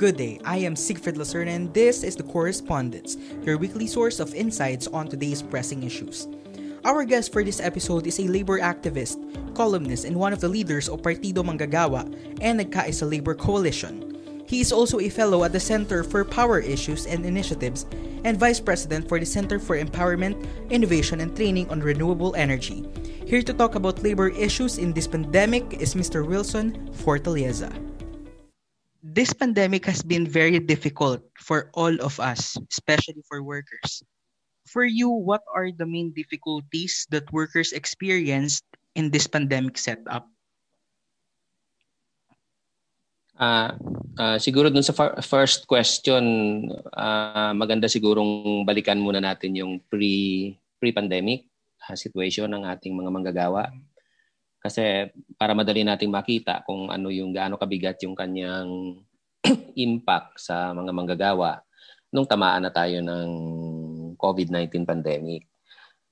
Good day, I am Siegfried Lacerna and this is The Correspondence, your weekly source of insights on today's pressing issues. Our guest for this episode is a labor activist, columnist, and one of the leaders of Partido Manggagawa and Nagkaisa Labor Coalition. He is also a fellow at the Center for Power Issues and Initiatives and vice president for the Center for Empowerment, Innovation, and Training on Renewable Energy. Here to talk about labor issues in this pandemic is Mr. Wilson Fortaleza. This pandemic has been very difficult for all of us, especially for workers. For you, what are the main difficulties that workers experienced in this pandemic setup? Uh, uh, siguro dun sa far- first question, uh, maganda sigurong balikan muna natin yung pre pre-pandemic uh, situation ng ating mga manggagawa. Kasi para madali nating makita kung ano yung gaano kabigat yung kanyang impact sa mga manggagawa nung tamaan na tayo ng COVID-19 pandemic.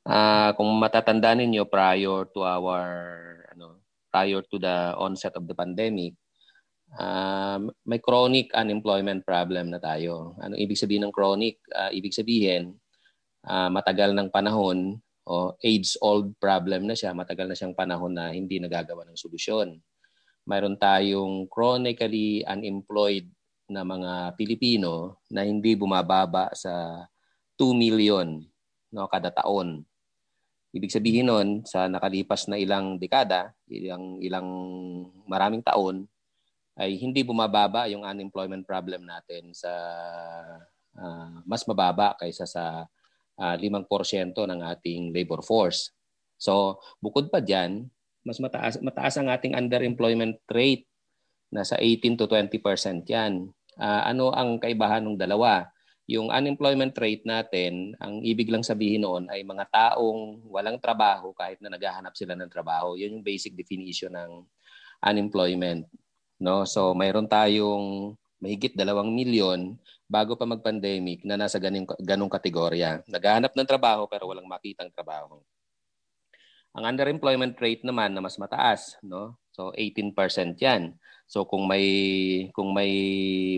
Uh, kung matatandaan ninyo prior to our ano prior to the onset of the pandemic, uh, may chronic unemployment problem na tayo. Ano ibig sabihin ng chronic? Uh, ibig sabihin uh, matagal ng panahon o age-old problem na siya, matagal na siyang panahon na hindi nagagawa ng solusyon. Mayroon tayong chronically unemployed na mga Pilipino na hindi bumababa sa 2 million no kada taon. Ibig sabihin nun, sa nakalipas na ilang dekada, ilang ilang maraming taon ay hindi bumababa yung unemployment problem natin sa uh, mas mababa kaysa sa uh, ah, 5% ng ating labor force. So, bukod pa diyan, mas mataas mataas ang ating underemployment rate nasa 18 to 20% 'yan. Uh, ano ang kaibahan ng dalawa? Yung unemployment rate natin, ang ibig lang sabihin noon ay mga taong walang trabaho kahit na naghahanap sila ng trabaho. Yun yung basic definition ng unemployment. No? So mayroon tayong mahigit dalawang milyon bago pa mag-pandemic na nasa ganung, ganung kategorya. Naghahanap ng trabaho pero walang makitang trabaho. Ang underemployment rate naman na mas mataas, no? So 18% 'yan. So kung may kung may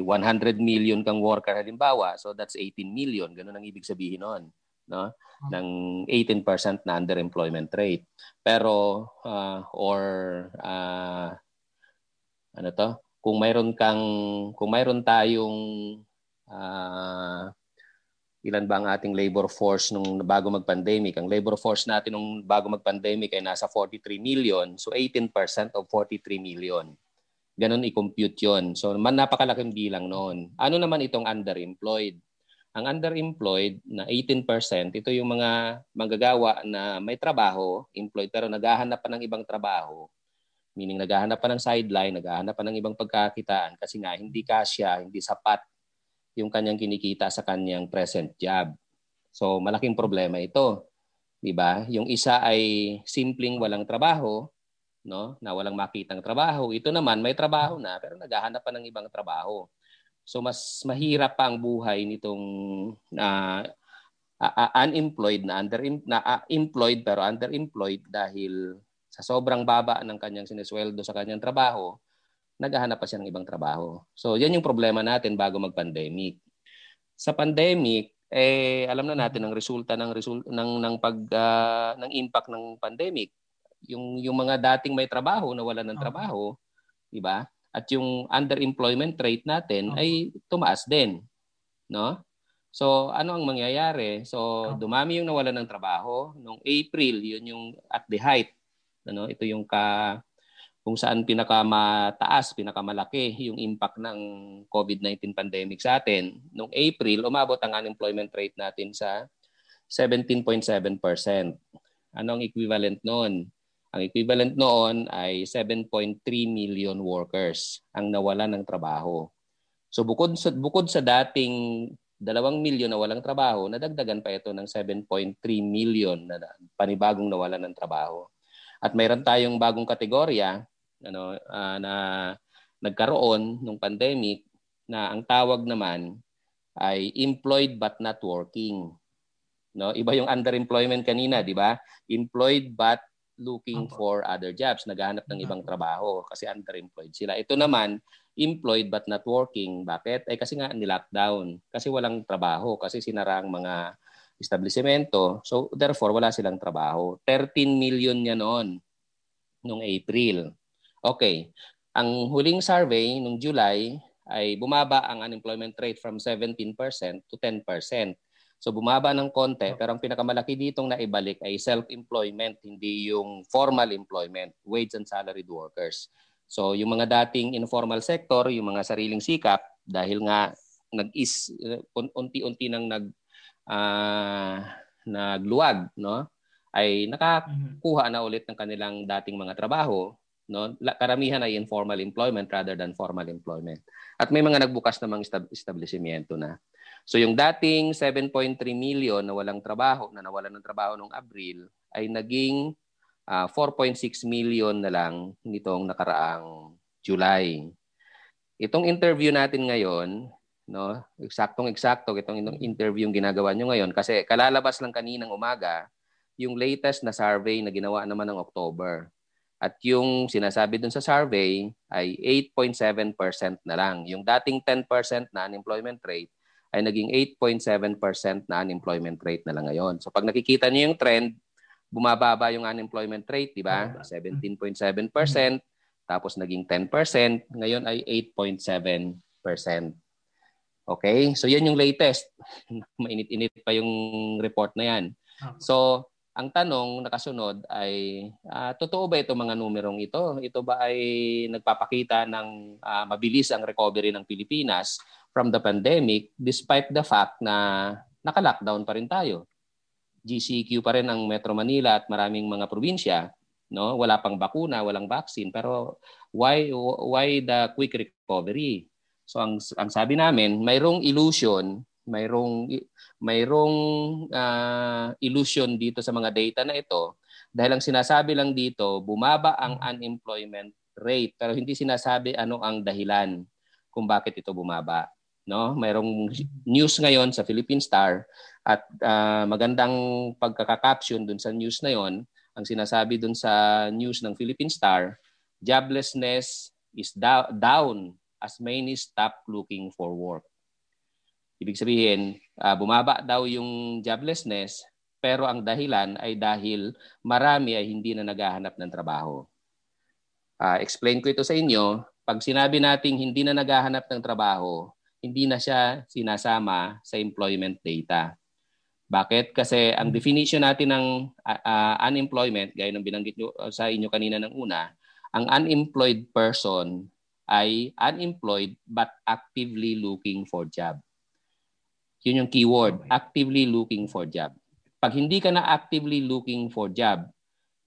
100 million kang worker halimbawa, so that's 18 million. Ganun ang ibig sabihin noon, no? ng 18% na underemployment rate. Pero uh, or uh, ano to? Kung mayroon kang kung mayroon tayong uh, ilan ba ang ating labor force nung bago mag-pandemic? Ang labor force natin nung bago mag-pandemic ay nasa 43 million. So 18% of 43 million. Ganon i-compute yon. So man napakalaking bilang noon. Ano naman itong underemployed? Ang underemployed na 18%, ito yung mga manggagawa na may trabaho, employed, pero naghahanap pa ng ibang trabaho. Meaning naghahanap pa ng sideline, naghahanap pa ng ibang pagkakitaan kasi nga hindi kasya, hindi sapat yung kanyang kinikita sa kanyang present job. So malaking problema ito. 'Di ba? Yung isa ay simpleng walang trabaho, no? Na walang makitang trabaho. Ito naman may trabaho na pero naghahanap pa ng ibang trabaho. So mas mahirap pa ang buhay nitong uh, uh, unemployed na under na uh, employed pero underemployed dahil sa sobrang baba ng kanyang sinesweldo sa kanyang trabaho, naghahanap pa siya ng ibang trabaho. So yan yung problema natin bago mag-pandemic. Sa pandemic, eh alam na natin ang resulta ng result ng ng pag uh, ng impact ng pandemic yung yung mga dating may trabaho na wala ng trabaho, 'di ba? At yung underemployment rate natin ay tumaas din, no? So, ano ang mangyayari? So, dumami yung nawalan ng trabaho nung April, yun yung at the height, ano? Ito yung ka kung saan pinakamataas, pinakamalaki yung impact ng COVID-19 pandemic sa atin. Nung April, umabot ang unemployment rate natin sa 17.7%. Ano ang equivalent noon? Ang equivalent noon ay 7.3 million workers ang nawalan ng trabaho. So bukod sa, bukod sa dating 2 milyon na walang trabaho, nadagdagan pa ito ng 7.3 million na panibagong nawalan ng trabaho. At mayroon tayong bagong kategorya ano, uh, na nagkaroon nung pandemic na ang tawag naman ay employed but not working. No, iba yung underemployment kanina, di ba? Employed but looking for other jobs, naghahanap ng ibang trabaho kasi underemployed sila. Ito naman employed but not working. Bakit? Ay kasi nga ni-lockdown. Kasi walang trabaho. Kasi sinara ang mga establishmento. So therefore, wala silang trabaho. 13 million niya noon, noong April. Okay. Ang huling survey noong July ay bumaba ang unemployment rate from 17% to 10%. So bumaba ng konti, pero ang pinakamalaki ditong naibalik ay self-employment, hindi yung formal employment, wage and salaried workers. So yung mga dating informal sector, yung mga sariling sikap, dahil nga nag-is, unti-unti nang nag uh, nagluwag, no? ay nakakuha na ulit ng kanilang dating mga trabaho, no? Karamihan ay informal employment rather than formal employment. At may mga nagbukas na mga establishmento na. So yung dating 7.3 million na walang trabaho, na nawalan ng trabaho noong Abril, ay naging uh, ah, 4.6 million na lang nitong nakaraang July. Itong interview natin ngayon, no, eksaktong-eksakto itong interview yung ginagawa nyo ngayon kasi kalalabas lang kaninang umaga yung latest na survey na ginawa naman ng October. At yung sinasabi dun sa survey ay 8.7% na lang. Yung dating 10% na unemployment rate ay naging 8.7% na unemployment rate na lang ngayon. So pag nakikita niyo yung trend, bumababa yung unemployment rate, di ba? 17.7%, tapos naging 10%, ngayon ay 8.7%. Okay? So yan yung latest. Mainit-init pa yung report na yan. So ang tanong nakasunod ay uh, totoo ba itong mga numerong ito? Ito ba ay nagpapakita ng uh, mabilis ang recovery ng Pilipinas from the pandemic despite the fact na naka-lockdown pa rin tayo. GCQ pa rin ang Metro Manila at maraming mga probinsya, no? Wala pang bakuna, walang vaccine, pero why why the quick recovery? So ang ang sabi namin, mayroong illusion, mayroong mayroong uh, illusion dito sa mga data na ito. Dahil ang sinasabi lang dito, bumaba ang unemployment rate. Pero hindi sinasabi ano ang dahilan kung bakit ito bumaba no? Mayroong news ngayon sa Philippine Star at uh, magandang pagkaka-caption dun sa news na yon ang sinasabi dun sa news ng Philippine Star joblessness is da- down as many stop looking for work ibig sabihin uh, bumaba daw yung joblessness pero ang dahilan ay dahil marami ay hindi na naghahanap ng trabaho uh, explain ko ito sa inyo pag sinabi nating hindi na naghahanap ng trabaho hindi na siya sinasama sa employment data. Bakit? Kasi ang definition natin ng uh, unemployment, gaya ng binanggit nyo, uh, sa inyo kanina ng una, ang unemployed person ay unemployed but actively looking for job. Yun yung keyword, actively looking for job. Pag hindi ka na actively looking for job,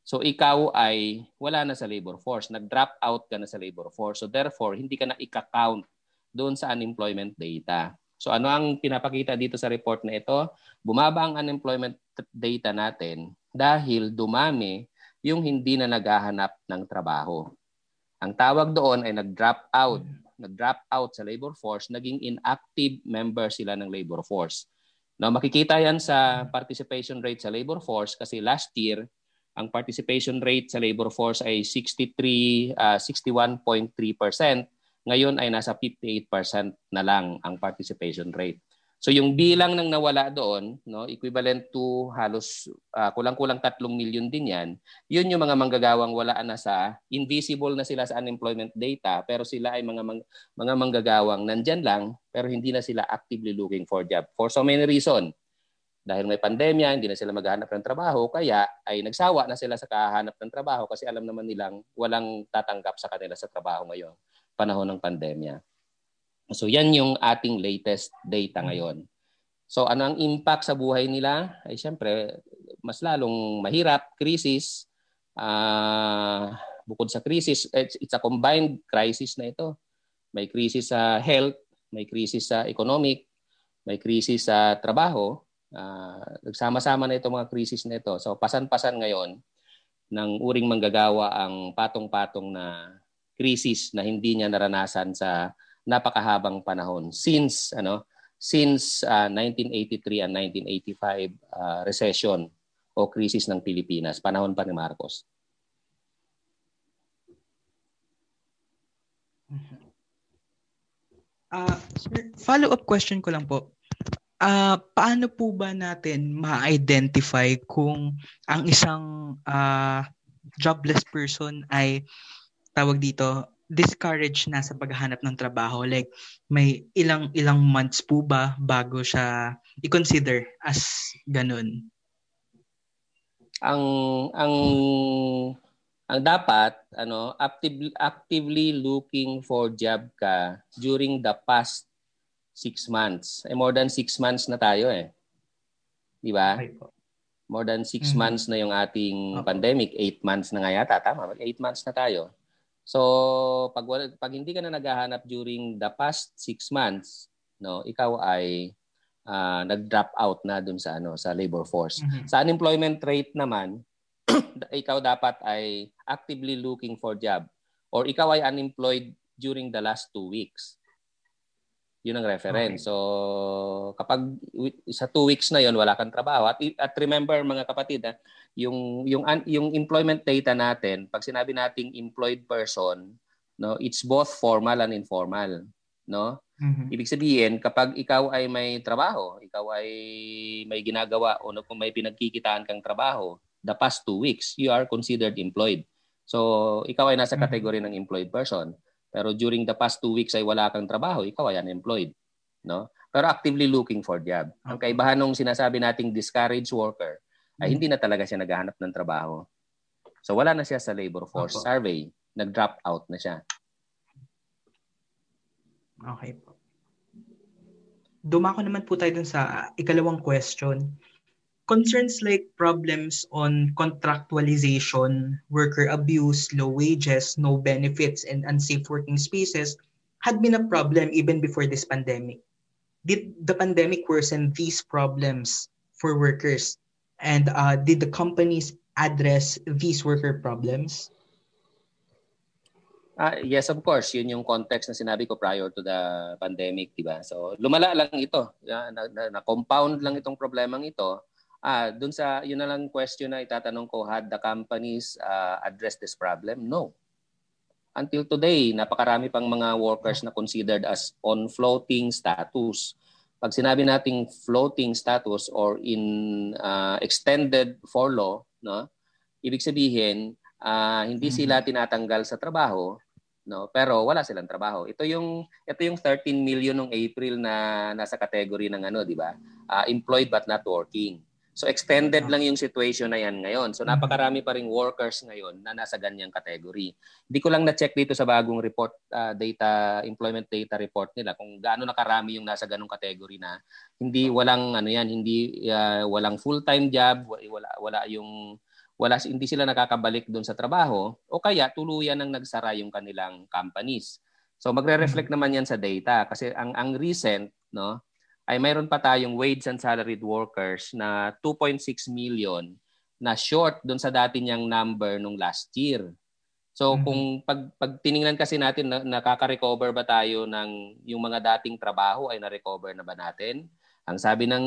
so ikaw ay wala na sa labor force, nag-drop out ka na sa labor force. So therefore, hindi ka na ika-count doon sa unemployment data. So ano ang pinapakita dito sa report na ito? Bumaba ang unemployment data natin dahil dumami yung hindi na naghahanap ng trabaho. Ang tawag doon ay nag-drop out. Nag-drop out sa labor force, naging inactive member sila ng labor force. Now, makikita yan sa participation rate sa labor force kasi last year, ang participation rate sa labor force ay 63 uh, 61.3% ngayon ay nasa 58% na lang ang participation rate. So yung bilang ng nawala doon, no, equivalent to halos uh, kulang-kulang 3 million din 'yan. 'Yun yung mga manggagawang wala na sa invisible na sila sa unemployment data pero sila ay mga mang, mga manggagawang nandiyan lang pero hindi na sila actively looking for job for so many reason. Dahil may pandemya, hindi na sila maghahanap ng trabaho, kaya ay nagsawa na sila sa kahanap ng trabaho kasi alam naman nilang walang tatanggap sa kanila sa trabaho ngayon panahon ng pandemya. So yan yung ating latest data mm. ngayon. So ano ang impact sa buhay nila? Ay siyempre, mas lalong mahirap, crisis. Uh, bukod sa crisis, it's, it's a combined crisis na ito. May crisis sa health, may crisis sa economic, may crisis sa trabaho. Uh, nagsama-sama na itong mga crisis na ito. So pasan-pasan ngayon ng uring manggagawa ang patong-patong na crisis na hindi niya naranasan sa napakahabang panahon since ano since uh, 1983 and 1985 uh, recession o crisis ng Pilipinas panahon pa ni Marcos. Uh, follow-up question ko lang po. Uh, paano po ba natin ma-identify kung ang isang uh, jobless person ay tawag dito discouraged na sa paghahanap ng trabaho? Like, may ilang ilang months po ba bago siya i-consider as ganun? Ang ang ang dapat ano actively actively looking for job ka during the past six months. Eh, more than six months na tayo eh. Di ba? More than six mm-hmm. months na yung ating okay. pandemic. Eight months na nga yata. Tama. Eight months na tayo. So, pag, pag hindi ka na naghahanap during the past six months, no, ikaw ay uh, nag-drop out na dun sa ano sa labor force. Mm-hmm. Sa unemployment rate naman, ikaw dapat ay actively looking for job or ikaw ay unemployed during the last two weeks. Yun ang reference. Okay. So, kapag sa two weeks na yon wala kang trabaho. At, at remember mga kapatid, ha, yung, yung, yung employment data natin, pag sinabi nating employed person, no, it's both formal and informal. No? Mm-hmm. Ibig sabihin, kapag ikaw ay may trabaho, ikaw ay may ginagawa o kung may pinagkikitaan kang trabaho, the past two weeks, you are considered employed. So, ikaw ay nasa mm-hmm. category ng employed person. Pero during the past two weeks ay wala kang trabaho, ikaw ay unemployed. No? Pero actively looking for job. Ang kaibahan ng sinasabi nating discouraged worker ay hindi na talaga siya naghahanap ng trabaho. So wala na siya sa labor force Opo. survey. Nag-drop out na siya. Okay po. Dumako naman po tayo dun sa ikalawang question concerns like problems on contractualization, worker abuse, low wages, no benefits, and unsafe working spaces had been a problem even before this pandemic. Did the pandemic worsen these problems for workers? And uh, did the companies address these worker problems? Uh, yes, of course. Yun yung context na sinabi ko prior to the pandemic, di ba? So, lumala lang ito. Na, na, na compound lang itong problemang ito Ah, dun sa yun na lang question na itatanong ko, had the companies uh, addressed this problem? No. Until today, napakarami pang mga workers na considered as on floating status. Pag sinabi nating floating status or in uh, extended furlough, no? Ibig sabihin, uh, hindi mm-hmm. sila tinatanggal sa trabaho, no? Pero wala silang trabaho. Ito yung ito yung 13 million ng April na nasa category ng ano, di ba? Uh, employed but not working. So extended lang yung situation na yan ngayon. So mm-hmm. napakarami pa ring workers ngayon na nasa ganyang category. Hindi ko lang na-check dito sa bagong report uh, data employment data report nila kung gaano nakarami yung nasa ganung category na hindi walang ano yan, hindi uh, walang full-time job, wala wala yung wala hindi sila nakakabalik doon sa trabaho o kaya tuluyan nang nagsara yung kanilang companies. So magre-reflect mm-hmm. naman yan sa data kasi ang ang recent no ay mayroon pa tayong wage and salaried workers na 2.6 million na short doon sa dati niyang number nung last year. So mm-hmm. kung pag, pag tiningnan kasi natin na, nakaka-recover ba tayo ng yung mga dating trabaho ay na-recover na ba natin? Ang sabi ng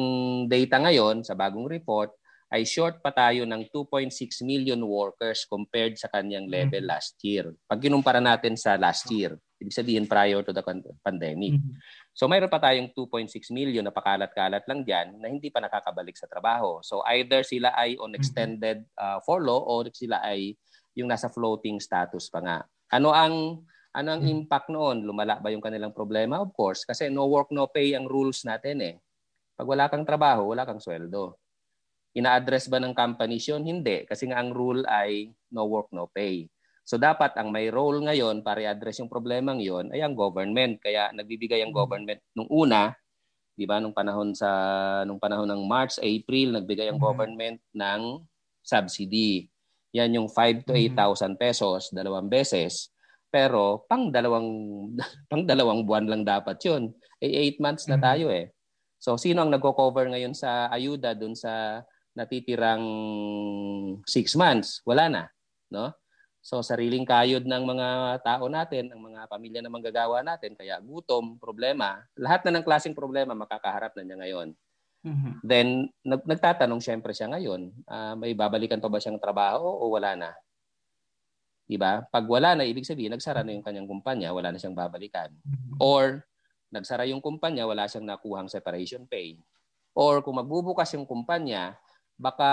data ngayon sa bagong report ay short pa tayo ng 2.6 million workers compared sa kanyang level mm-hmm. last year. Pag kinumpara natin sa last year, ibig sabihin prior to the pandemic. Mm-hmm. So mayroon pa tayong 2.6 million na pakalat-kalat lang diyan na hindi pa nakakabalik sa trabaho. So either sila ay on mm-hmm. extended uh, furlough or sila ay yung nasa floating status pa nga. Ano ang ano ang mm-hmm. impact noon? Lumala ba yung kanilang problema? Of course, kasi no work no pay ang rules natin eh. Pag wala kang trabaho, wala kang sweldo. Ina-address ba ng companies yun? Hindi. Kasi nga ang rule ay no work, no pay. So dapat ang may role ngayon para i-address yung problemang yon ay ang government. Kaya nagbibigay ang mm. government nung una, 'di ba, nung panahon sa nung panahon ng March, April, nagbigay ang mm-hmm. government ng subsidy. Yan yung 5 to 8,000 mm-hmm. pesos dalawang beses. Pero pang dalawang pang dalawang buwan lang dapat 'yun. Eh 8 months na mm-hmm. tayo eh. So sino ang nagko-cover ngayon sa ayuda dun sa natitirang 6 months? Wala na, no? So sariling kayod ng mga tao natin, ng mga pamilya na manggagawa natin, kaya gutom, problema, lahat na ng klaseng problema makakaharap na niya ngayon. Mm-hmm. Then nag- nagtatanong syempre siya ngayon, uh, may babalikan pa ba siyang trabaho o wala na? 'Di ba? Pag wala na, ibig sabihin nagsara na yung kanyang kumpanya, wala na siyang babalikan. Mm-hmm. Or nagsara yung kumpanya, wala siyang nakuhang separation pay. Or kung magbubukas yung kumpanya, baka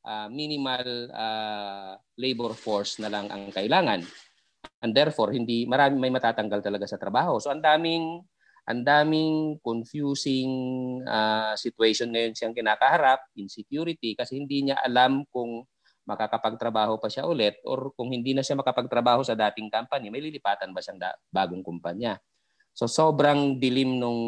uh, minimal uh, labor force na lang ang kailangan. And therefore, hindi marami may matatanggal talaga sa trabaho. So ang daming ang daming confusing uh, situation ngayon siyang kinakaharap, insecurity kasi hindi niya alam kung makakapagtrabaho pa siya ulit or kung hindi na siya makapagtrabaho sa dating company, may lilipatan ba siyang da- bagong kumpanya. So sobrang dilim nung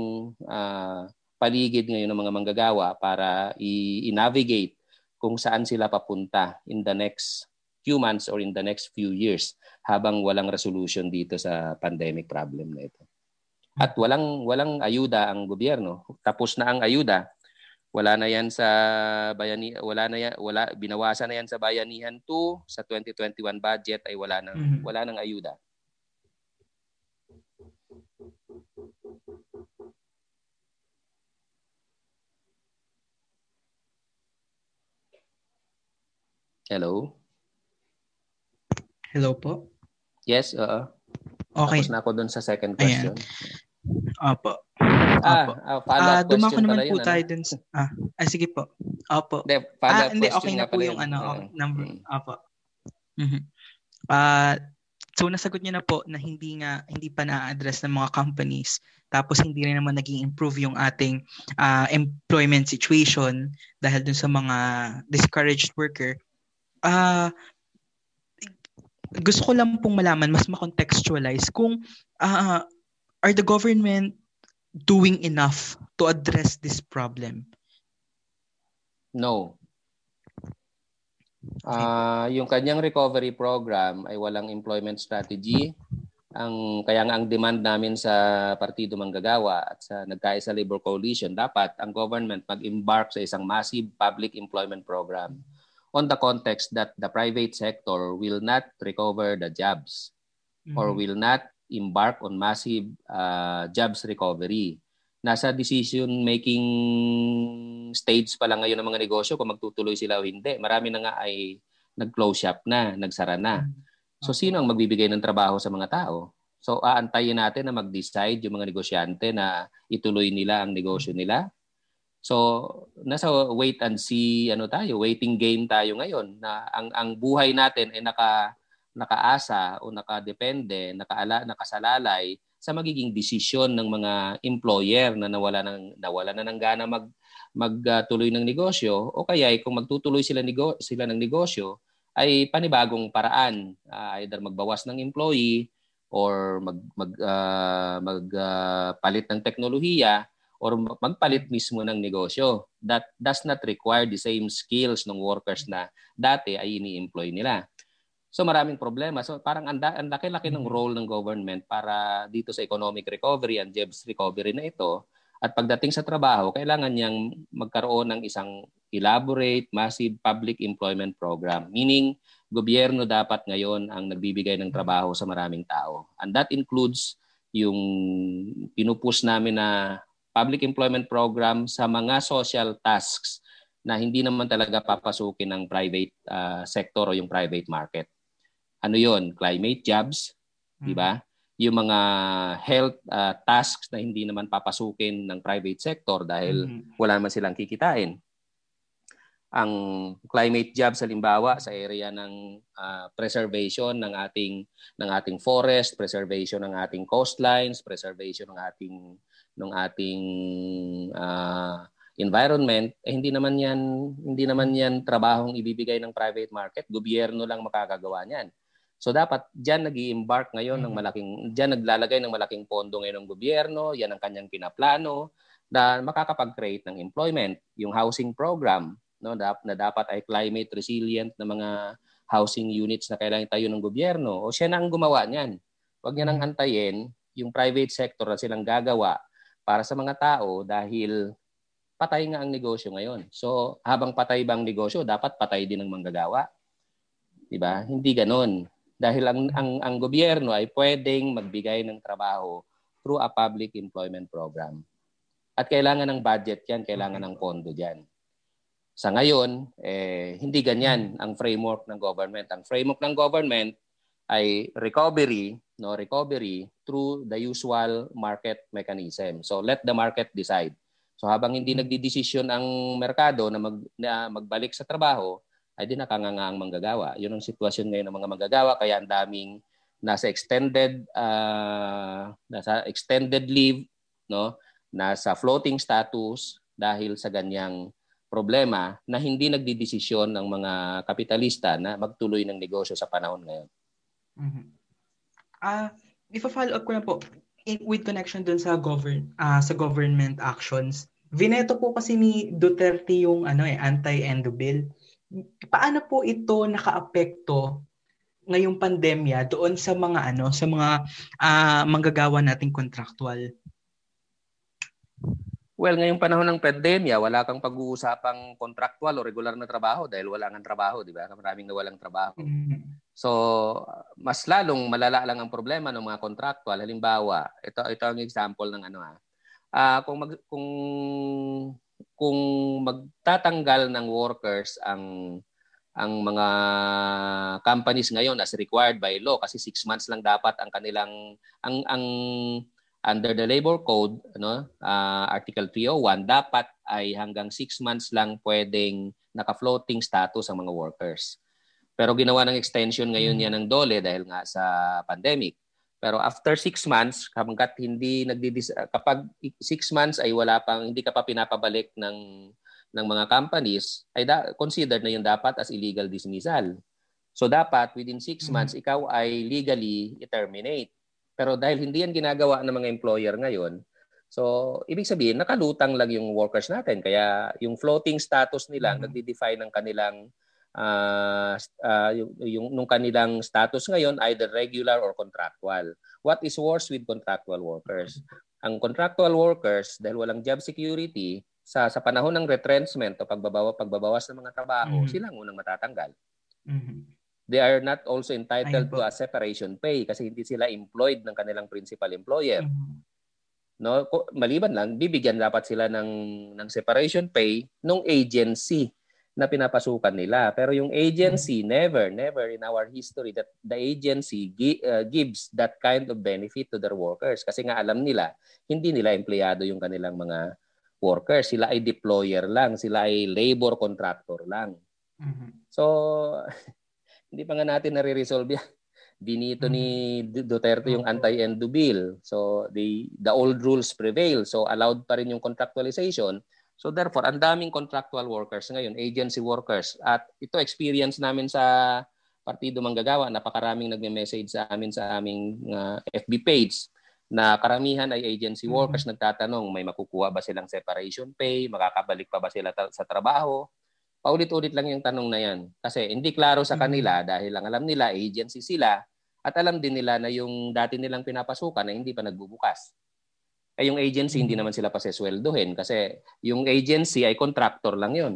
uh, paligid ngayon ng mga manggagawa para i-navigate kung saan sila papunta in the next few months or in the next few years habang walang resolution dito sa pandemic problem na ito. At walang walang ayuda ang gobyerno. Tapos na ang ayuda. Wala na 'yan sa bayani wala na yan, wala binawasan na 'yan sa bayanihan 2 sa 2021 budget ay wala nang mm-hmm. wala nang ayuda. Hello? Hello po? Yes, oo. Uh, okay. Tapos na ako dun sa second question. Ayan. Opo. Ah, uh, follow-up uh, dumako naman po yun, tayo ano? dun sa... Ah, ah, sige po. Opo. Hindi, ah, hindi, okay na po yung ano, okay, number. Hmm. Opo. Mm-hmm. Uh, so nasagot niyo na po na hindi nga hindi pa na-address ng mga companies tapos hindi rin naman naging improve yung ating uh, employment situation dahil dun sa mga discouraged worker. Uh, gusto ko lang pong malaman, mas ma-contextualize kung uh, are the government doing enough to address this problem? No. Uh, yung kanyang recovery program ay walang employment strategy. Ang kaya nga ang demand namin sa Partido Manggagawa at sa Nagkaisa Labor Coalition, dapat ang government mag-embark sa isang massive public employment program on the context that the private sector will not recover the jobs mm-hmm. or will not embark on massive uh, jobs recovery. Nasa decision-making stage pa lang ngayon ng mga negosyo kung magtutuloy sila o hindi. Marami na nga ay nag-close shop na, nagsara na. So sino ang magbibigay ng trabaho sa mga tao? So aantayin natin na mag-decide yung mga negosyante na ituloy nila ang negosyo nila. So nasa wait and see ano tayo, waiting game tayo ngayon na ang ang buhay natin ay naka nakaasa o nakadepende, nakaala, nakasalalay sa magiging desisyon ng mga employer na nawala ng nawala na ng gana mag magtuloy uh, ng negosyo o kaya ay kung magtutuloy sila nego, sila ng negosyo ay panibagong paraan uh, either magbawas ng employee or mag mag uh, magpalit uh, ng teknolohiya or magpalit mismo ng negosyo that does not require the same skills ng workers na dati ay ini-employ nila. So maraming problema. So parang ang, ang laki-laki ng mm-hmm. role ng government para dito sa economic recovery and jobs recovery na ito. At pagdating sa trabaho, kailangan niyang magkaroon ng isang elaborate, massive public employment program. Meaning, gobyerno dapat ngayon ang nagbibigay ng trabaho sa maraming tao. And that includes yung pinupush namin na public employment program sa mga social tasks na hindi naman talaga papasukin ng private uh, sector o yung private market ano yon climate jobs, mm-hmm. di ba? Mm. Yung mga health uh, tasks na hindi naman papasukin ng private sector dahil mm-hmm. wala naman silang kikitain. Ang climate jobs halimbawa sa area ng uh, preservation ng ating ng ating forest, preservation ng ating coastlines, preservation ng ating ng ating uh, environment eh hindi naman yan hindi naman yan trabahong ibibigay ng private market gobyerno lang makakagawa niyan So dapat diyan nag-embark ngayon ng mm-hmm. malaking diyan naglalagay ng malaking pondo ngayon ng gobyerno, yan ang kanyang pinaplano na makakapag-create ng employment, yung housing program no na dapat ay climate resilient na mga housing units na kailangan tayo ng gobyerno o siya na ang gumawa niyan. Huwag niya nang mm-hmm. antayin yung private sector na silang gagawa para sa mga tao dahil patay nga ang negosyo ngayon. So, habang patay bang negosyo, dapat patay din ang manggagawa. 'Di ba? Hindi ganoon. Dahil ang, ang, ang gobyerno ay pwedeng magbigay ng trabaho through a public employment program. At kailangan ng budget yan, kailangan ng pondo dyan. Sa ngayon, eh, hindi ganyan ang framework ng government. Ang framework ng government ay recovery, no, recovery through the usual market mechanism. So let the market decide. So habang hindi mm-hmm. nagdidesisyon ang merkado na, mag, na magbalik sa trabaho, ay di nakanganga ang manggagawa. Yun ang sitwasyon ngayon ng mga manggagawa kaya ang daming nasa extended uh, nasa extended leave, no? Nasa floating status dahil sa ganyang problema na hindi nagdidesisyon ng mga kapitalista na magtuloy ng negosyo sa panahon ngayon. Mm-hmm. Uh, ifa-follow up ko na po with connection dun sa govern uh, sa government actions. Vineto po kasi ni Duterte yung ano eh anti-endo bill. Paano po ito nakaapekto ngayong pandemya doon sa mga ano sa mga uh, manggagawa nating contractual? Well, ngayong panahon ng pandemya, wala kang pag-uusapang contractual o regular na trabaho dahil wala nang trabaho, di ba? Maraming nawalang trabaho. Mm-hmm. So, mas lalong malala lang ang problema ng mga contractual. Halimbawa, ito ito ang example ng ano ah. Uh, kung mag, kung kung magtatanggal ng workers ang ang mga companies ngayon as required by law kasi six months lang dapat ang kanilang ang ang under the labor code ano uh, article 301 dapat ay hanggang 6 months lang pwedeng naka-floating status ang mga workers. Pero ginawa ng extension ngayon mm. yan ng DOLE dahil nga sa pandemic. Pero after 6 months, hanggat hindi nagdidis kapag 6 months ay wala pang hindi ka pa pinapabalik ng ng mga companies, ay da, considered na yun dapat as illegal dismissal. So dapat within 6 mm. months ikaw ay legally terminate. Pero dahil hindi yan ginagawa ng mga employer ngayon, so ibig sabihin nakalutang lang yung workers natin. Kaya yung floating status nila, mm-hmm. nagde-define ng kanilang uh, uh, yung, yung nung kanilang status ngayon either regular or contractual. What is worse with contractual workers? Ang contractual workers dahil walang job security sa sa panahon ng retrenchment o pagbabawa pagbabawas ng mga trabaho, mm-hmm. sila ang unang matatanggal. Mm-hmm they are not also entitled to a separation pay kasi hindi sila employed ng kanilang principal employer. Mm-hmm. No, maliban lang bibigyan dapat sila ng ng separation pay nung agency na pinapasukan nila. Pero yung agency mm-hmm. never never in our history that the agency gi- uh, gives that kind of benefit to their workers kasi nga alam nila hindi nila empleyado yung kanilang mga workers. Sila ay deployer lang, sila ay labor contractor lang. Mm-hmm. So Hindi pa nga natin nare-resolve yan. Dinito ni mm. Duterte yung anti-endo bill. So the the old rules prevail. So allowed pa rin yung contractualization. So therefore, ang daming contractual workers ngayon, agency workers. At ito experience namin sa Partido Manggagawa, napakaraming nagme-message sa amin sa aming uh, FB page na karamihan ay agency mm-hmm. workers mm-hmm. nagtatanong, may makukuha ba silang separation pay, makakabalik pa ba sila ta- sa trabaho? Paulit-ulit lang yung tanong na yan. Kasi hindi klaro sa kanila mm-hmm. dahil lang alam nila agency sila at alam din nila na yung dati nilang pinapasukan na hindi pa nagbubukas. Eh yung agency hindi mm-hmm. naman sila pasesweldohin kasi yung agency ay contractor lang yun.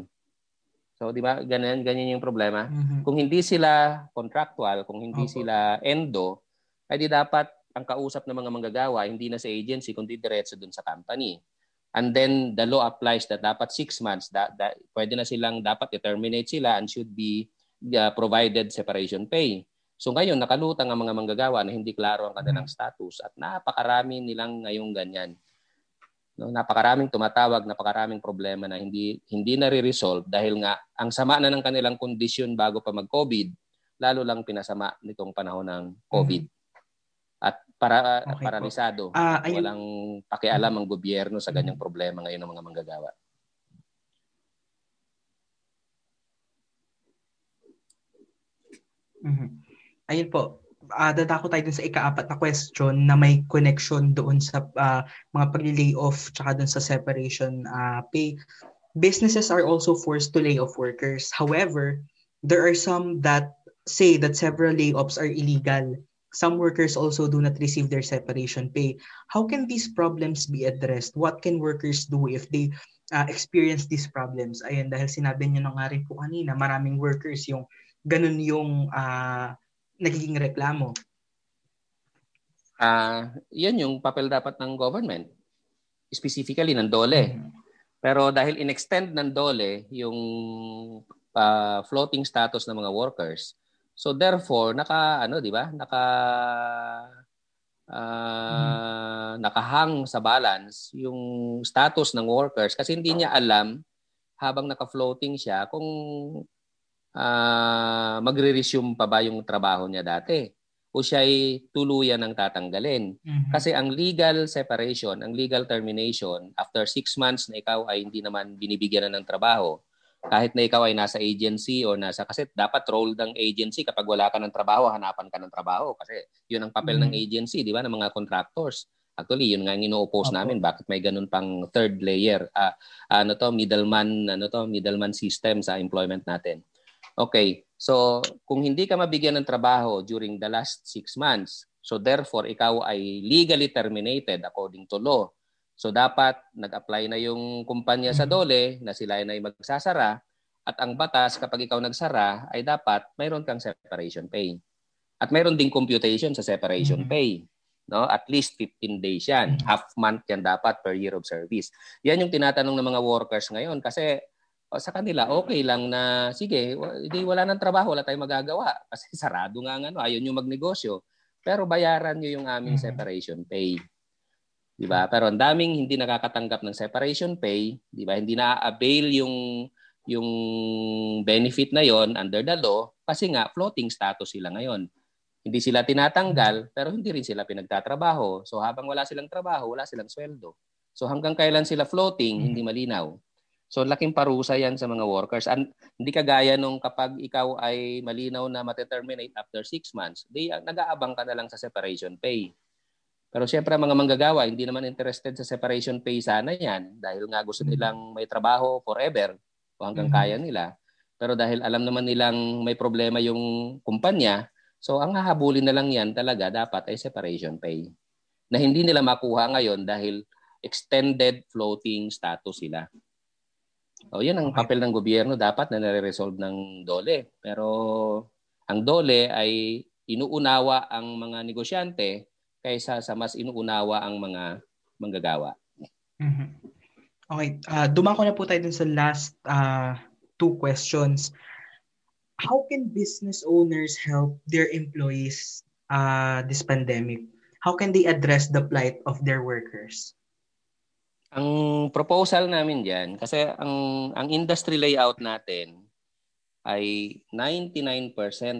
So, di ba? Ganyan, ganyan yung problema. Mm-hmm. Kung hindi sila contractual, kung hindi okay. sila endo, ay di dapat ang kausap ng mga manggagawa hindi na sa agency kundi diretso dun sa company. And then the law applies that dapat six months, that, that, pwede na silang dapat i-terminate sila and should be uh, provided separation pay. So ngayon, nakalutang ang mga manggagawa na hindi klaro ang kanilang status at napakarami nilang ngayong ganyan. No, napakaraming tumatawag, napakaraming problema na hindi hindi na re-resolve dahil nga ang sama na ng kanilang kondisyon bago pa mag-COVID, lalo lang pinasama nitong panahon ng COVID. Mm-hmm para okay paralisado. Uh, ayun. Walang pakialam ang gobyerno sa ganyang problema ngayon ng mga manggagawa. Mm-hmm. Ayun po. Uh, dadako tayo dun sa ikaapat na question na may connection doon sa uh, mga pag-layoff tsaka dun sa separation uh, pay. Businesses are also forced to lay off workers. However, there are some that say that several layoffs are illegal Some workers also do not receive their separation pay. How can these problems be addressed? What can workers do if they uh, experience these problems? Ayun, dahil sinabi niyo na nga rin po kanina, maraming workers yung ganun yung uh, nagiging reklamo. Uh, 'yan yung papel dapat ng government. Specifically ng DOLE. Mm-hmm. Pero dahil inextend ng DOLE yung uh, floating status ng mga workers, So therefore, naka ano, 'di ba? Naka uh, nakahang sa balance yung status ng workers kasi hindi niya alam habang naka-floating siya kung uh, magre-resume pa ba yung trabaho niya dati o siya ay tuluyan ng tatanggalin. Mm-hmm. Kasi ang legal separation, ang legal termination, after six months na ikaw ay hindi naman binibigyan na ng trabaho, kahit na ikaw ay nasa agency o nasa kasi dapat role ng agency kapag wala ka ng trabaho hanapan ka ng trabaho. Kasi yun ang papel mm. ng agency di ba ng mga contractors. Actually yun nga ang ino-oppose okay. namin. Bakit may ganun pang third layer? Uh, ano to middleman ano to middleman system sa employment natin. Okay so kung hindi ka mabigyan ng trabaho during the last six months so therefore ikaw ay legally terminated according to law So dapat nag-apply na yung kumpanya sa mm-hmm. DOLE na sila ay magsasara at ang batas kapag ikaw nagsara ay dapat mayroon kang separation pay. At mayroon ding computation sa separation mm-hmm. pay. No? At least 15 days yan. Mm-hmm. Half month yan dapat per year of service. Yan yung tinatanong ng mga workers ngayon kasi sa kanila okay lang na sige, hindi wala nang trabaho, wala tayong magagawa kasi sarado nga ano, ayaw niyo magnegosyo. Pero bayaran niyo yung aming separation pay. 'Di ba? Pero ang daming hindi nakakatanggap ng separation pay, 'di ba? Hindi na-avail yung yung benefit na 'yon under the law kasi nga floating status sila ngayon. Hindi sila tinatanggal pero hindi rin sila pinagtatrabaho. So habang wala silang trabaho, wala silang sweldo. So hanggang kailan sila floating, hindi malinaw. So laking parusa yan sa mga workers. And hindi kagaya nung kapag ikaw ay malinaw na mateterminate after 6 months, di, nag-aabang ka na lang sa separation pay. Pero siyempre mga manggagawa, hindi naman interested sa separation pay sana yan dahil nga gusto mm-hmm. nilang may trabaho forever o hanggang mm-hmm. kaya nila. Pero dahil alam naman nilang may problema yung kumpanya, so ang hahabulin na lang yan talaga dapat ay separation pay. Na hindi nila makuha ngayon dahil extended floating status sila. O yan ang papel ng gobyerno dapat na nare-resolve ng DOLE. Pero ang DOLE ay inuunawa ang mga negosyante kaysa sa mas inuunawa ang mga manggagawa. Mm-hmm. Okay, uh, dumako na po tayo dun sa last uh, two questions. How can business owners help their employees uh, this pandemic? How can they address the plight of their workers? Ang proposal namin diyan kasi ang ang industry layout natin ay 99%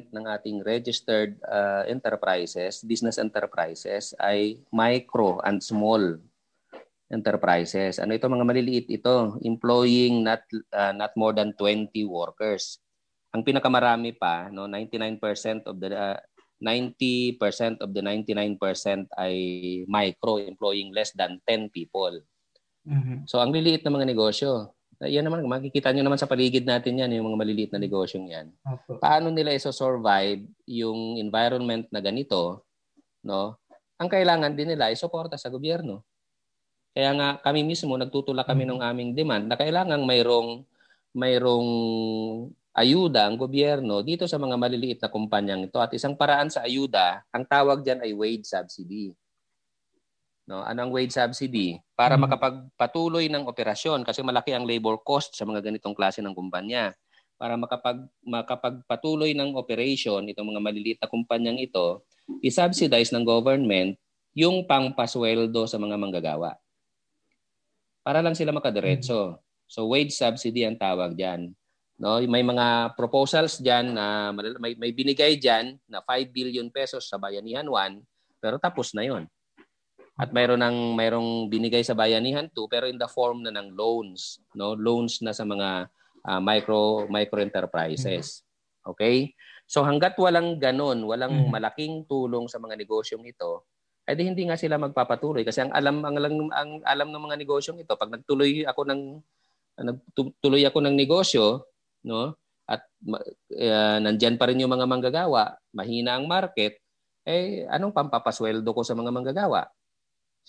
ng ating registered uh, enterprises, business enterprises ay micro and small enterprises. Ano ito mga maliliit ito, employing not uh, not more than 20 workers. Ang pinakamarami pa, no, 99% of the uh, 90% of the 99% ay micro, employing less than 10 people. Mm-hmm. So ang liliit na mga negosyo, yan naman, makikita nyo naman sa paligid natin yan, yung mga maliliit na negosyong yan. Paano nila iso-survive yung environment na ganito, no? Ang kailangan din nila ay suporta sa gobyerno. Kaya nga kami mismo nagtutulak kami mm-hmm. ng aming demand na kailangang mayroong mayroong ayuda ang gobyerno dito sa mga maliliit na kumpanyang ito at isang paraan sa ayuda, ang tawag diyan ay wage subsidy. No, anong wage subsidy? Para mm-hmm. makapagpatuloy ng operasyon kasi malaki ang labor cost sa mga ganitong klase ng kumpanya. Para makapag makapagpatuloy ng operation itong mga maliliit na kumpanyang ito, i-subsidize ng government yung pangpasweldo sa mga manggagawa. Para lang sila makadiretso. Mm-hmm. So wage subsidy ang tawag diyan. No, may mga proposals diyan na may, may binigay diyan na 5 billion pesos sa Bayanihan 1 pero tapos na 'yon. At mayroon ng mayroong binigay sa bayanihan too pero in the form na ng loans, no? Loans na sa mga uh, micro micro enterprises. Okay? So hangga't walang ganun, walang mm-hmm. malaking tulong sa mga negosyong ito, ay di hindi nga sila magpapatuloy kasi ang alam ang alam, ang alam ng mga negosyong ito pag nagtuloy ako ng nagtuloy ako ng negosyo, no? At uh, nandyan pa rin yung mga manggagawa, mahina ang market, eh anong pampapasweldo ko sa mga manggagawa?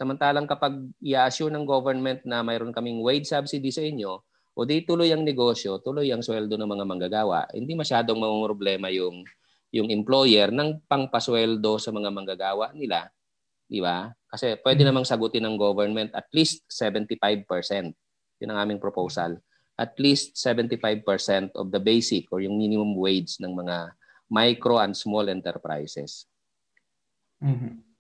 Samantalang kapag i-assure ng government na mayroon kaming wage subsidy sa inyo, o di tuloy ang negosyo, tuloy ang sweldo ng mga manggagawa, hindi masyadong problema yung yung employer ng pangpasweldo sa mga manggagawa nila, di ba? Kasi pwede namang sagutin ng government at least 75%. Yun ang aming proposal. At least 75% of the basic or yung minimum wage ng mga micro and small enterprises. Mm-hmm.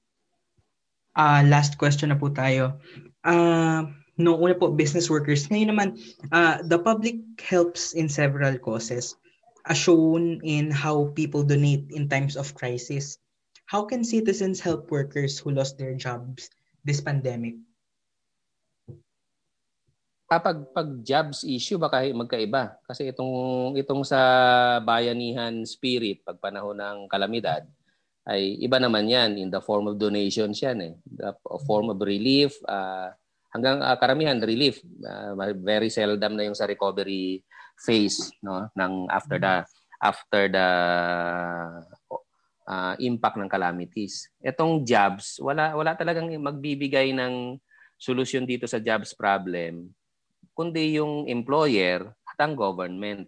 Uh, last question na po tayo. Uh, no una po, business workers. Ngayon naman, uh, the public helps in several causes as shown in how people donate in times of crisis. How can citizens help workers who lost their jobs this pandemic? Kapag pag jobs issue baka magkaiba kasi itong itong sa bayanihan spirit pag panahon ng kalamidad ay iba naman yan. In the form of donations yan eh. The form of relief uh, hanggang uh, karamihan relief. Uh, very seldom na yung sa recovery phase no ng after the after the uh, impact ng calamities. Etong jobs wala wala talagang magbibigay ng solusyon dito sa jobs problem kundi yung employer at ang government.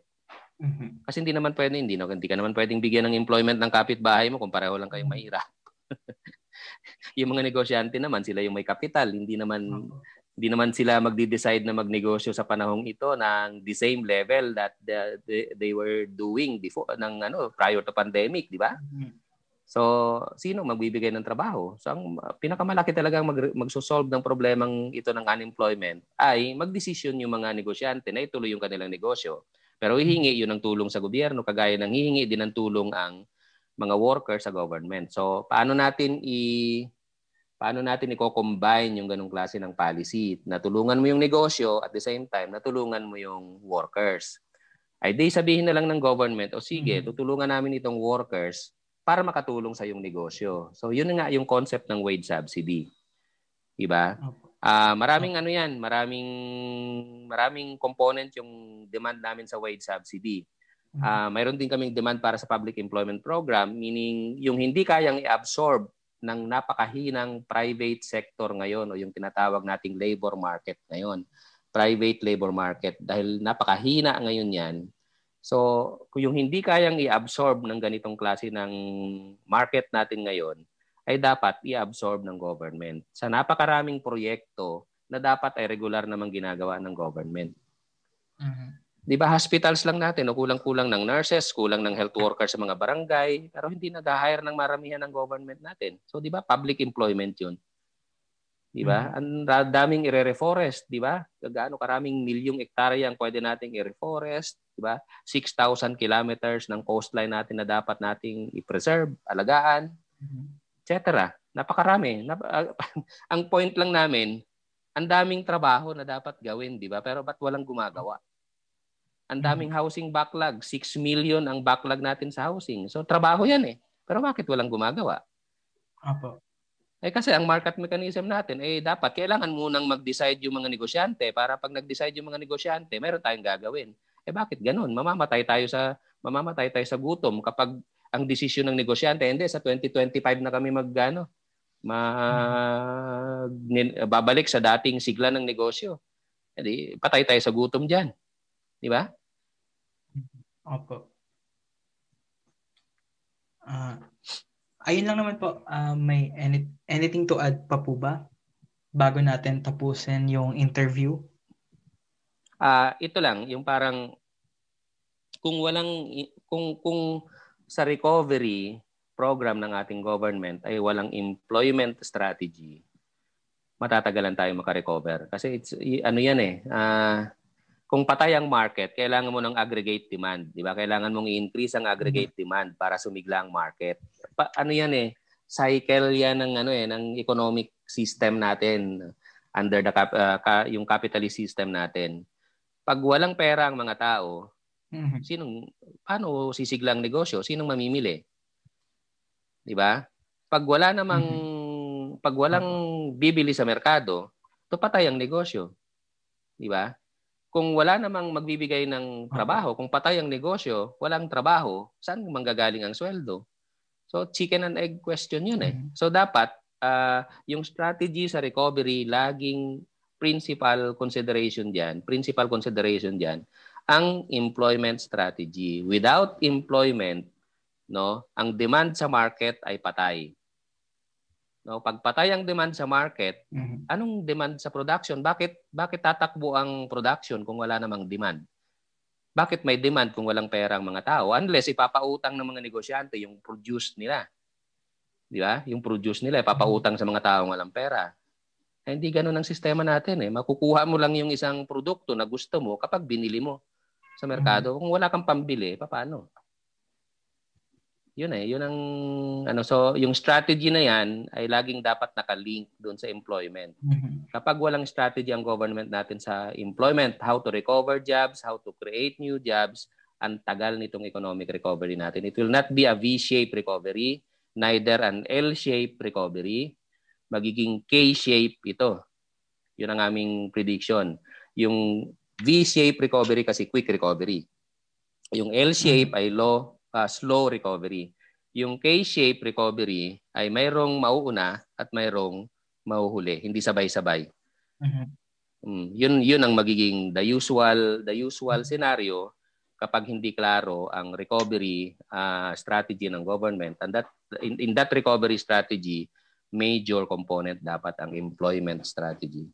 Mm-hmm. Kasi hindi naman pwede, hindi, no, hindi ka naman pwedeng bigyan ng employment ng kapitbahay mo kung pareho lang kayong mahirap. yung mga negosyante naman, sila yung may kapital. Hindi naman hindi naman sila magde-decide na magnegosyo sa panahong ito ng the same level that the, the, they were doing before ng ano prior to pandemic, di ba? Mm-hmm. So, sino magbibigay ng trabaho? So, ang pinakamalaki talaga mag, magsosolve ng problemang ito ng unemployment ay magdesisyon yung mga negosyante na ituloy yung kanilang negosyo. Pero hihingi yun ng tulong sa gobyerno, kagaya ng hihingi din ng tulong ang mga workers sa government. So, paano natin i paano natin i-combine yung ganong klase ng policy? Natulungan mo yung negosyo at the same time natulungan mo yung workers. Ay di sabihin na lang ng government, o sige, mm-hmm. tutulungan namin itong workers para makatulong sa iyong negosyo. So yun nga yung concept ng wage subsidy. Diba? Uh, maraming ano yan, maraming maraming component yung demand namin sa wage subsidy. Uh, mayroon din kaming demand para sa public employment program, meaning yung hindi kayang i-absorb ng napakahinang private sector ngayon o yung tinatawag nating labor market ngayon. Private labor market. Dahil napakahina ngayon yan, So, kung yung hindi kayang i-absorb ng ganitong klase ng market natin ngayon, ay dapat i-absorb ng government sa napakaraming proyekto na dapat ay regular namang ginagawa ng government. Mm-hmm. Di ba hospitals lang natin, o kulang-kulang ng nurses, kulang ng health workers sa mga barangay, pero hindi nag-hire ng maramihan ng government natin. So di ba public employment 'yun. Di ba? Mm-hmm. Ang daming ire-reforest, di ba? Gaano karaming milyong ektarya ang pwede nating i-reforest, di ba? 6,000 kilometers ng coastline natin na dapat nating i-preserve, alagaan, mm-hmm. Etc. Napakarami. Nap- ang point lang namin, ang daming trabaho na dapat gawin, di ba? Pero ba't walang gumagawa? Ang mm-hmm. daming housing backlog. 6 million ang backlog natin sa housing. So, trabaho yan eh. Pero bakit walang gumagawa? Apo. Eh kasi ang market mechanism natin, eh dapat kailangan munang mag-decide yung mga negosyante para pag nag-decide yung mga negosyante, meron tayong gagawin. Eh bakit ganun? Mamamatay tayo sa mamamatay tayo sa gutom kapag ang desisyon ng negosyante, hindi sa 2025 na kami magano mag babalik sa dating sigla ng negosyo. Hindi patay tayo sa gutom diyan. Di ba? Opo. Uh, ayun lang naman po, uh, may any, anything to add pa po ba bago natin tapusin yung interview? Ah, uh, ito lang, yung parang kung walang kung kung sa recovery program ng ating government ay walang employment strategy, matatagalan tayo makarecover. Kasi it's ano yan eh, uh, kung patay ang market, kailangan mo ng aggregate demand, 'di ba? Kailangan mong i-increase ang aggregate mm-hmm. demand para sumigla ang market. Pa, ano 'yan eh, cycle 'yan ng ano eh, ng economic system natin under the uh, ka, yung capitalist system natin. Pag walang pera ang mga tao, mm-hmm. sinong paano sisiglang negosyo? Sinong mamimili? 'Di ba? Pag wala namang mm-hmm. pag walang bibili sa merkado, to patay ang negosyo. 'Di ba? kung wala namang magbibigay ng trabaho, kung patay ang negosyo, walang trabaho, saan manggagaling ang sweldo? So chicken and egg question yun eh. Mm-hmm. So dapat uh, yung strategy sa recovery laging principal consideration diyan, principal consideration diyan ang employment strategy. Without employment, no, ang demand sa market ay patay. No, pagpatay ang demand sa market, mm-hmm. anong demand sa production? Bakit bakit tatakbo ang production kung wala namang demand? Bakit may demand kung walang pera ang mga tao? Unless ipapautang ng mga negosyante yung produce nila. Di ba? Yung produce nila, ipapautang sa mga taong walang pera. Eh, hindi ganun ang sistema natin eh. Makukuha mo lang yung isang produkto na gusto mo kapag binili mo sa merkado. Kung wala kang pambili, paano? Yun eh, yun ang ano so yung strategy na yan ay laging dapat naka-link doon sa employment. Mm-hmm. Kapag walang strategy ang government natin sa employment, how to recover jobs, how to create new jobs, ang tagal nitong economic recovery natin. It will not be a V-shaped recovery, neither an L-shaped recovery. Magiging K-shape ito. Yun ang aming prediction. Yung V-shape recovery kasi quick recovery. Yung L-shape mm-hmm. ay low uh, slow recovery. Yung K-shape recovery ay mayroong mauuna at mayroong mauhuli, hindi sabay-sabay. Mm-hmm. Mm, yun yun ang magiging the usual the usual scenario kapag hindi klaro ang recovery uh, strategy ng government and that in, in that recovery strategy major component dapat ang employment strategy.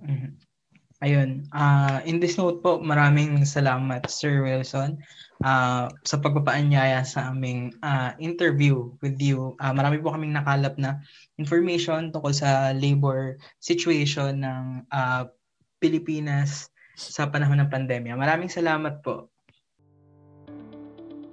Mm-hmm. Ayun. Uh, in this note po, maraming salamat Sir Wilson uh, sa pagpapaanyaya sa aming uh, interview with you. Uh, marami po kaming nakalap na information tungkol sa labor situation ng uh, Pilipinas sa panahon ng pandemya. Maraming salamat po.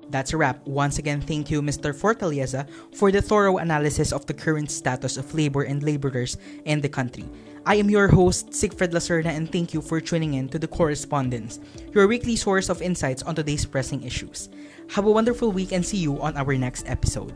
That's a wrap. Once again, thank you, Mr. Fortaleza, for the thorough analysis of the current status of labor and laborers in the country. I am your host, Sigfred Lacerna, and thank you for tuning in to The Correspondence, your weekly source of insights on today's pressing issues. Have a wonderful week and see you on our next episode.